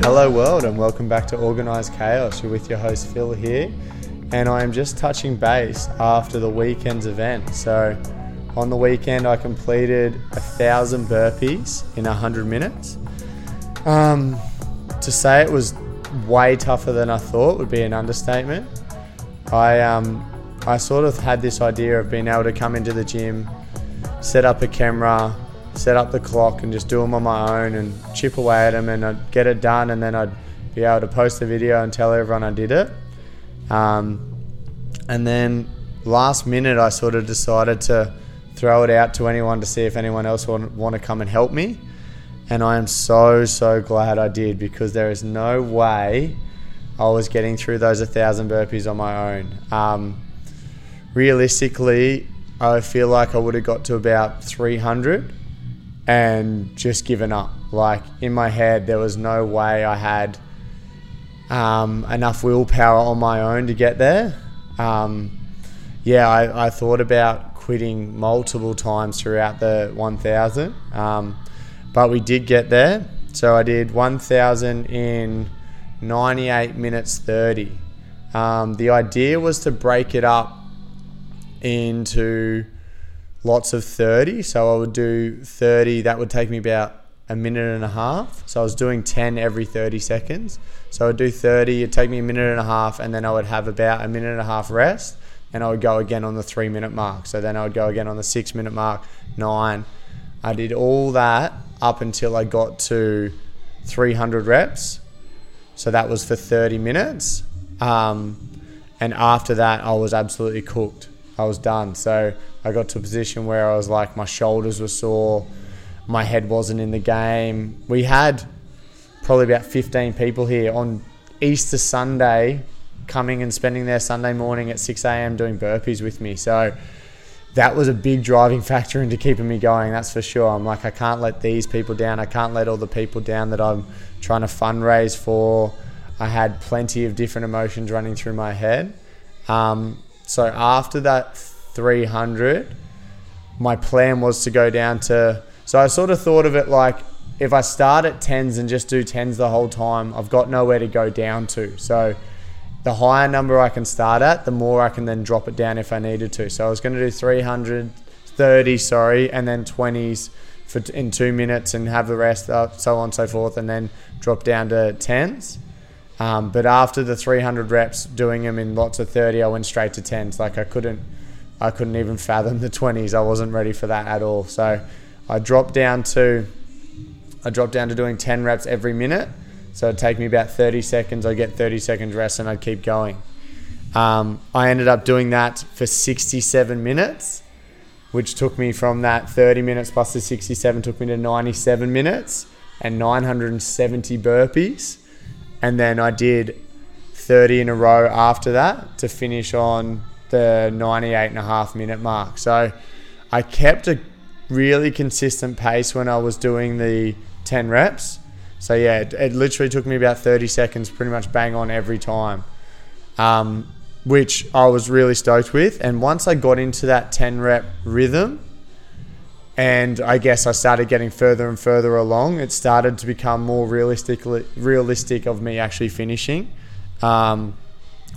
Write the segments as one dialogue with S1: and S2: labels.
S1: Hello, world, and welcome back to Organised Chaos. You're with your host Phil here, and I am just touching base after the weekend's event. So, on the weekend, I completed a thousand burpees in a hundred minutes. Um, to say it was way tougher than I thought would be an understatement. I um, I sort of had this idea of being able to come into the gym, set up a camera, set up the clock, and just do them on my own and chip away at them, and I'd get it done, and then I'd be able to post the video and tell everyone I did it. Um, and then last minute, I sort of decided to throw it out to anyone to see if anyone else would want to come and help me. And I am so, so glad I did because there is no way I was getting through those 1,000 burpees on my own. Um, realistically, I feel like I would have got to about 300 and just given up. Like in my head, there was no way I had um, enough willpower on my own to get there. Um, yeah, I, I, thought about quitting multiple times throughout the 1000, um, but we did get there. So I did 1000 in 98 minutes 30. Um, the idea was to break it up into lots of 30. So I would do 30, that would take me about a minute and a half. So I was doing 10 every 30 seconds. So I'd do 30, it'd take me a minute and a half, and then I would have about a minute and a half rest, and I would go again on the three minute mark. So then I would go again on the six minute mark, nine. I did all that up until I got to 300 reps. So that was for 30 minutes. Um, and after that, I was absolutely cooked. I was done. So I got to a position where I was like, my shoulders were sore, my head wasn't in the game. We had probably about 15 people here on Easter Sunday coming and spending their Sunday morning at 6 a.m. doing burpees with me. So that was a big driving factor into keeping me going, that's for sure. I'm like, I can't let these people down. I can't let all the people down that I'm trying to fundraise for. I had plenty of different emotions running through my head. Um, so after that 300, my plan was to go down to. So I sort of thought of it like if I start at 10s and just do 10s the whole time, I've got nowhere to go down to. So the higher number I can start at, the more I can then drop it down if I needed to. So I was going to do 330, sorry, and then 20s for in two minutes and have the rest up, so on and so forth, and then drop down to 10s. Um, but after the 300 reps, doing them in lots of 30, I went straight to 10s. Like I couldn't, I couldn't even fathom the 20s. I wasn't ready for that at all. So I dropped down to, I dropped down to doing 10 reps every minute. So it'd take me about 30 seconds. I'd get 30 seconds rest and I'd keep going. Um, I ended up doing that for 67 minutes, which took me from that 30 minutes plus the 67 took me to 97 minutes and 970 burpees and then I did 30 in a row after that to finish on the 98 and a half minute mark. So I kept a really consistent pace when I was doing the 10 reps. So yeah, it, it literally took me about 30 seconds, pretty much bang on every time, um, which I was really stoked with. And once I got into that 10 rep rhythm, and I guess I started getting further and further along. It started to become more realistically realistic of me actually finishing. Um,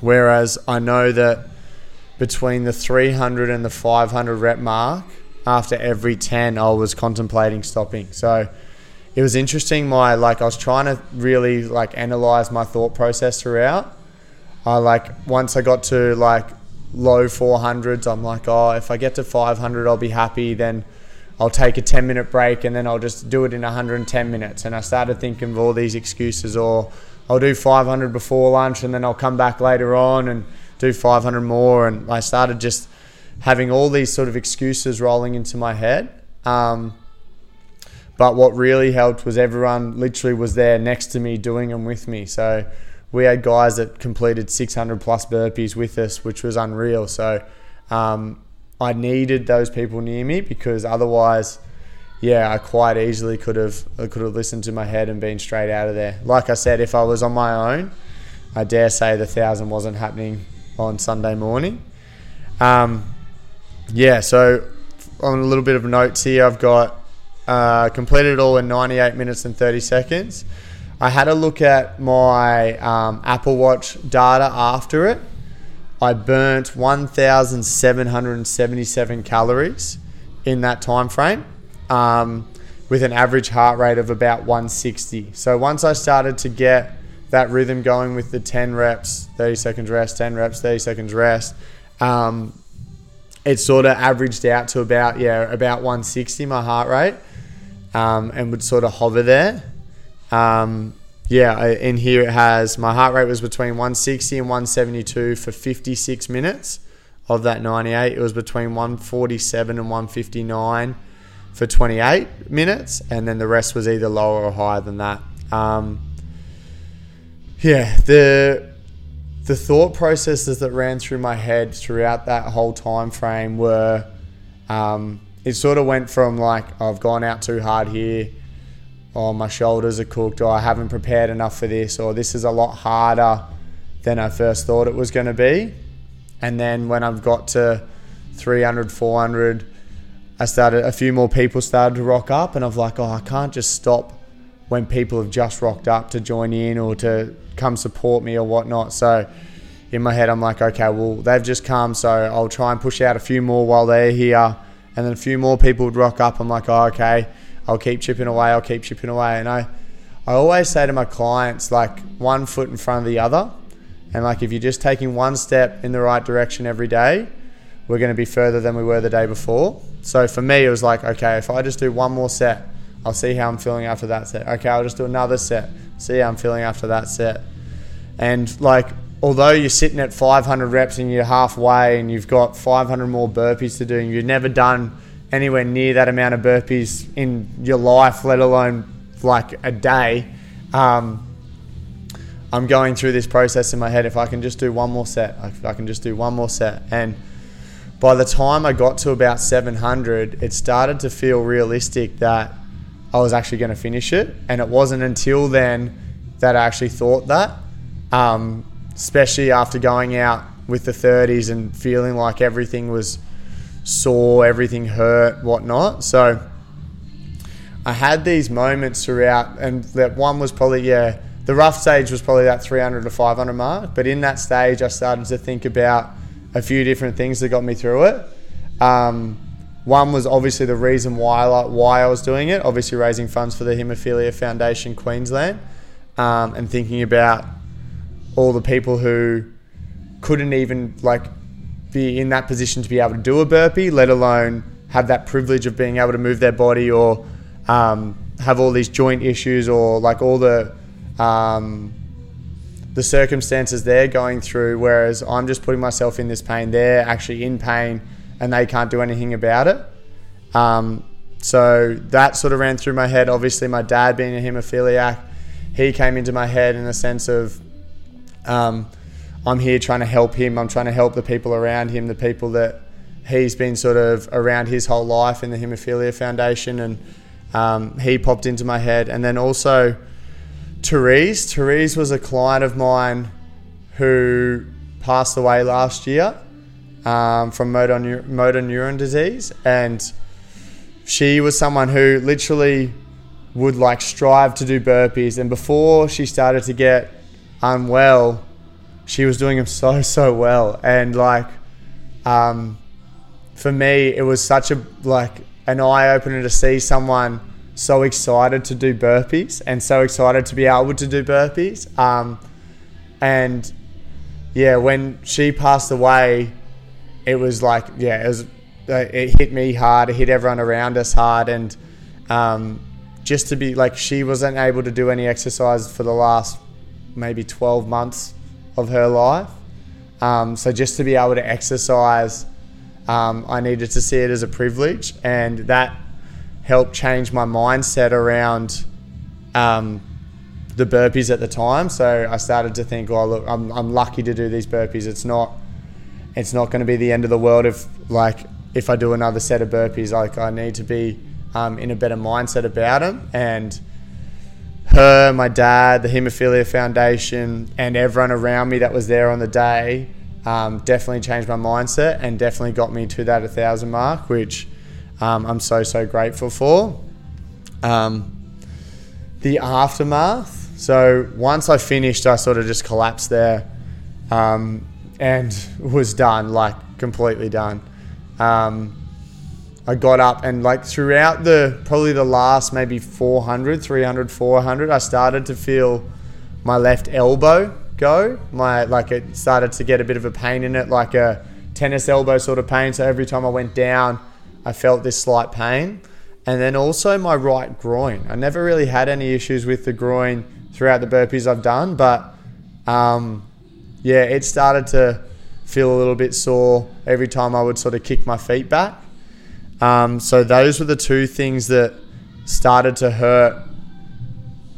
S1: whereas I know that between the 300 and the 500 rep mark, after every 10, I was contemplating stopping. So it was interesting. My like I was trying to really like analyze my thought process throughout. I like once I got to like low 400s, I'm like, oh, if I get to 500, I'll be happy. Then I'll take a 10 minute break and then I'll just do it in 110 minutes. And I started thinking of all these excuses, or I'll do 500 before lunch and then I'll come back later on and do 500 more. And I started just having all these sort of excuses rolling into my head. Um, but what really helped was everyone literally was there next to me doing them with me. So we had guys that completed 600 plus burpees with us, which was unreal. So um, I needed those people near me because otherwise, yeah, I quite easily could have I could have listened to my head and been straight out of there. Like I said, if I was on my own, I dare say the thousand wasn't happening on Sunday morning. Um, yeah, so on a little bit of notes here, I've got uh, completed it all in 98 minutes and 30 seconds. I had a look at my um, Apple Watch data after it. I burnt 1,777 calories in that time frame um, with an average heart rate of about 160. So once I started to get that rhythm going with the 10 reps, 30 seconds rest, 10 reps, 30 seconds rest, um, it sort of averaged out to about yeah about 160 my heart rate, um, and would sort of hover there. Um, yeah, in here it has my heart rate was between 160 and 172 for 56 minutes of that 98. It was between 147 and 159 for 28 minutes, and then the rest was either lower or higher than that. Um, yeah, the the thought processes that ran through my head throughout that whole time frame were um, it sort of went from like I've gone out too hard here, or my shoulders are cooked, or I haven't prepared enough for this, or this is a lot harder than I first thought it was going to be. And then when I've got to 300, 400, I started, a few more people started to rock up, and I'm like, oh, I can't just stop when people have just rocked up to join in or to come support me or whatnot. So in my head, I'm like, okay, well, they've just come, so I'll try and push out a few more while they're here. And then a few more people would rock up. I'm like, oh, okay, I'll keep chipping away, I'll keep chipping away. And I, I always say to my clients, like, one foot in front of the other. And like, if you're just taking one step in the right direction every day, we're going to be further than we were the day before. So for me, it was like, okay, if I just do one more set, I'll see how I'm feeling after that set. Okay, I'll just do another set, see how I'm feeling after that set. And like, although you're sitting at 500 reps and you're halfway and you've got 500 more burpees to do, and you've never done anywhere near that amount of burpees in your life, let alone like a day. Um, I'm going through this process in my head. If I can just do one more set, if I can just do one more set. And by the time I got to about 700, it started to feel realistic that I was actually going to finish it. And it wasn't until then that I actually thought that um, especially after going out with the 30s and feeling like everything was sore, everything hurt, whatnot. So I had these moments throughout, and that one was probably, yeah, the rough stage was probably that 300 to 500 mark. But in that stage, I started to think about a few different things that got me through it. Um, one was obviously the reason why like, why I was doing it, obviously raising funds for the Haemophilia Foundation Queensland, um, and thinking about all the people who couldn't even like be in that position to be able to do a burpee, let alone have that privilege of being able to move their body or um, have all these joint issues or like all the um, the circumstances they're going through. Whereas I'm just putting myself in this pain. They're actually in pain and they can't do anything about it. Um, so that sort of ran through my head. Obviously, my dad being a hemophiliac, he came into my head in the sense of um, I'm here trying to help him. I'm trying to help the people around him, the people that he's been sort of around his whole life in the Haemophilia Foundation, and um, he popped into my head. And then also Therese. Therese was a client of mine who passed away last year um, from motor, neur- motor neuron disease, and she was someone who literally would like strive to do burpees. And before she started to get unwell, she was doing them so so well, and like, um, for me, it was such a like an eye opener to see someone so excited to do burpees and so excited to be able to do burpees. Um, and yeah, when she passed away, it was like yeah, it was it hit me hard, it hit everyone around us hard, and um, just to be like she wasn't able to do any exercise for the last maybe 12 months of her life. Um, so just to be able to exercise, um, I needed to see it as a privilege, and that helped change my mindset around um, the burpees at the time. So I started to think, well, look, I'm, I'm lucky to do these burpees. It's not it's not going to be the end of the world if like if I do another set of burpees. Like I need to be um, in a better mindset about them and her, my dad, the Haemophilia Foundation, and everyone around me that was there on the day um, definitely changed my mindset and definitely got me to that 1,000 mark, which um, I'm so, so grateful for. Um, the aftermath. So once I finished, I sort of just collapsed there um, and was done, like completely done. Um, I got up and like throughout the probably the last maybe 400, 300, 400, I started to feel my left elbow go. My like it started to get a bit of a pain in it, like a tennis elbow sort of pain. So every time I went down, I felt this slight pain. And then also my right groin. I never really had any issues with the groin throughout the burpees I've done, but um, yeah, it started to feel a little bit sore every time I would sort of kick my feet back. Um, so those were the two things that started to hurt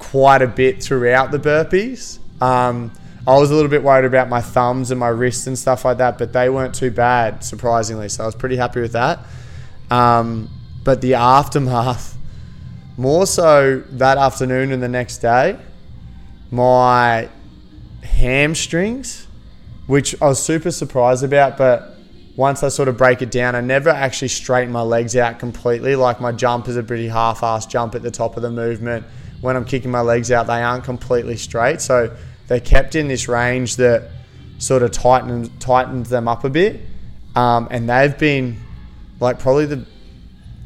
S1: quite a bit throughout the burpees. Um, I was a little bit worried about my thumbs and my wrists and stuff like that, but they weren't too bad, surprisingly. So I was pretty happy with that. Um, but the aftermath, more so that afternoon and the next day, my hamstrings, which I was super surprised about, but once I sort of break it down, I never actually straighten my legs out completely. Like my jump is a pretty half-assed jump at the top of the movement. When I'm kicking my legs out, they aren't completely straight. So they're kept in this range that sort of tightens tightens them up a bit, um, and they've been like probably the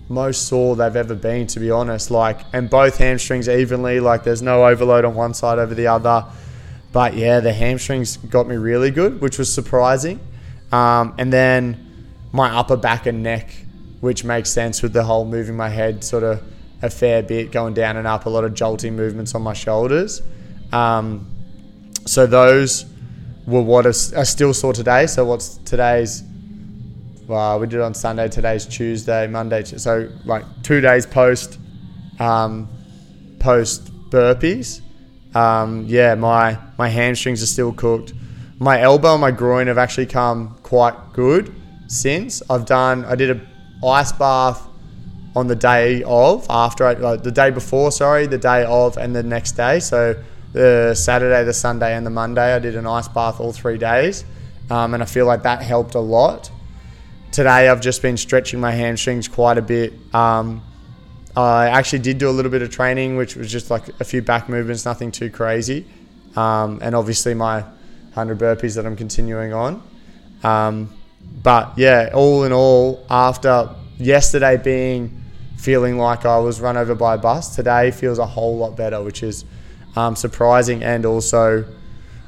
S1: most sore they've ever been, to be honest. Like, and both hamstrings evenly. Like, there's no overload on one side over the other. But yeah, the hamstrings got me really good, which was surprising. Um, and then my upper back and neck, which makes sense with the whole moving my head sort of a fair bit, going down and up, a lot of jolting movements on my shoulders. Um, so those were what I still saw today. So what's today's? Well, we did it on Sunday. Today's Tuesday, Monday. So like two days post, um, post burpees. Um, yeah, my my hamstrings are still cooked. My elbow and my groin have actually come quite good since. I've done. I did a ice bath on the day of after I, uh, the day before. Sorry, the day of and the next day. So the Saturday, the Sunday, and the Monday. I did an ice bath all three days, um, and I feel like that helped a lot. Today, I've just been stretching my hamstrings quite a bit. Um, I actually did do a little bit of training, which was just like a few back movements, nothing too crazy, um, and obviously my 100 burpees that I'm continuing on. Um, but yeah, all in all, after yesterday being feeling like I was run over by a bus, today feels a whole lot better, which is um, surprising and also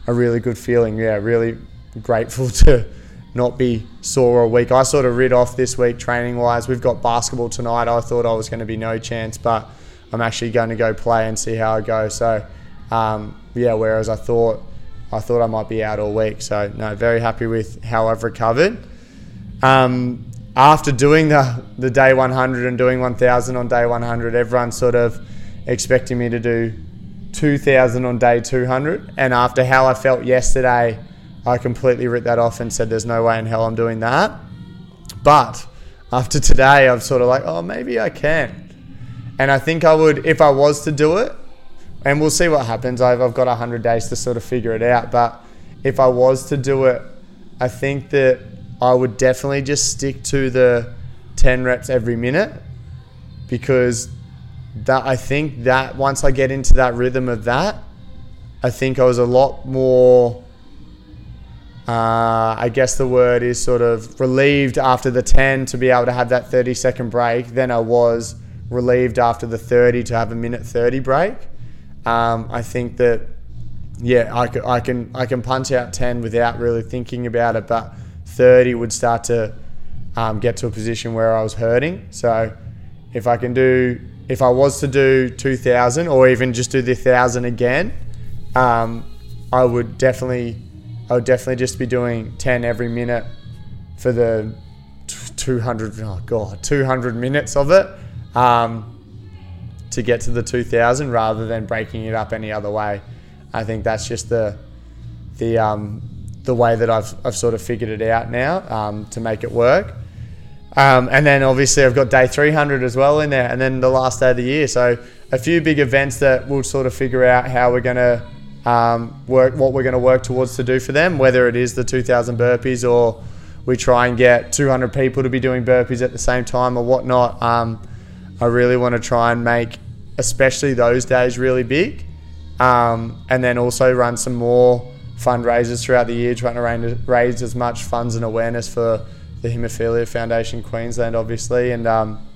S1: a really good feeling. Yeah, really grateful to not be sore all week. I sort of rid off this week training wise. We've got basketball tonight. I thought I was going to be no chance, but I'm actually going to go play and see how I go. So, um, yeah, whereas I thought I thought I might be out all week. So, no, very happy with how I've recovered. Um, after doing the the day 100 and doing 1000 on day 100, everyone's sort of expecting me to do 2000 on day 200. And after how I felt yesterday, I completely ripped that off and said, there's no way in hell I'm doing that. But after today, I'm sort of like, oh, maybe I can. And I think I would, if I was to do it, and we'll see what happens. I've, I've got 100 days to sort of figure it out. But if I was to do it, I think that I would definitely just stick to the 10 reps every minute because that I think that once I get into that rhythm of that, I think I was a lot more. Uh, I guess the word is sort of relieved after the 10 to be able to have that 30 second break than I was relieved after the 30 to have a minute 30 break. Um, I think that, yeah, I can, I, can, I can punch out 10 without really thinking about it, but 30 would start to um, get to a position where I was hurting. So if I can do if I was to do 2000 or even just do the 1000 again, um, I would definitely, I would definitely just be doing 10 every minute for the 200, oh God, 200 minutes of it um, to get to the 2000 rather than breaking it up any other way. I think that's just the, the, um, the way that I've, I've sort of figured it out now um, to make it work. Um, and then obviously I've got day 300 as well in there, and then the last day of the year. So a few big events that we'll sort of figure out how we're to um, work what we're to work towards to do for them, whether it is the 2,000 burpees or we try and get 200 people to be doing burpees at the same time or whatnot. Um, I really want to try and make, especially those days, really big, um, and then also run some more fundraisers throughout the year, trying to raise as much funds and awareness for the Haemophilia Foundation Queensland, obviously, and um,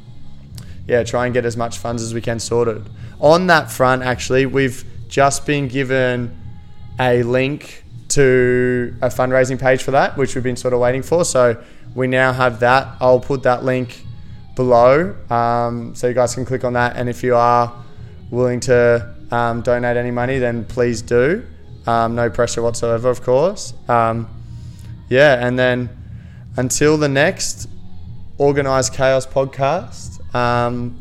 S1: yeah, try and get as much funds as we can sorted. On that front, actually, we've just been given a link to a fundraising page for that, which we've been sort of waiting for. So we now have that. I'll put that link below um, so you guys can click on that. And if you are willing to um, donate any money, then please do. Um, no pressure whatsoever, of course. Um, yeah, and then until the next Organized Chaos podcast, um,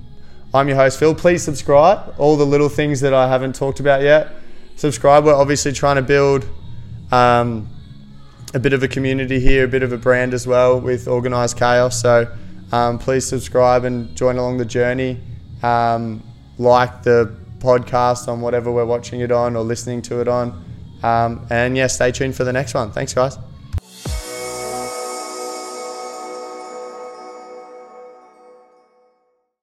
S1: I'm your host, Phil. Please subscribe. All the little things that I haven't talked about yet, subscribe. We're obviously trying to build um, a bit of a community here, a bit of a brand as well with Organised Chaos. So um, please subscribe and join along the journey. Um, like the podcast on whatever we're watching it on or listening to it on. Um, and yeah, stay tuned for the next one. Thanks, guys.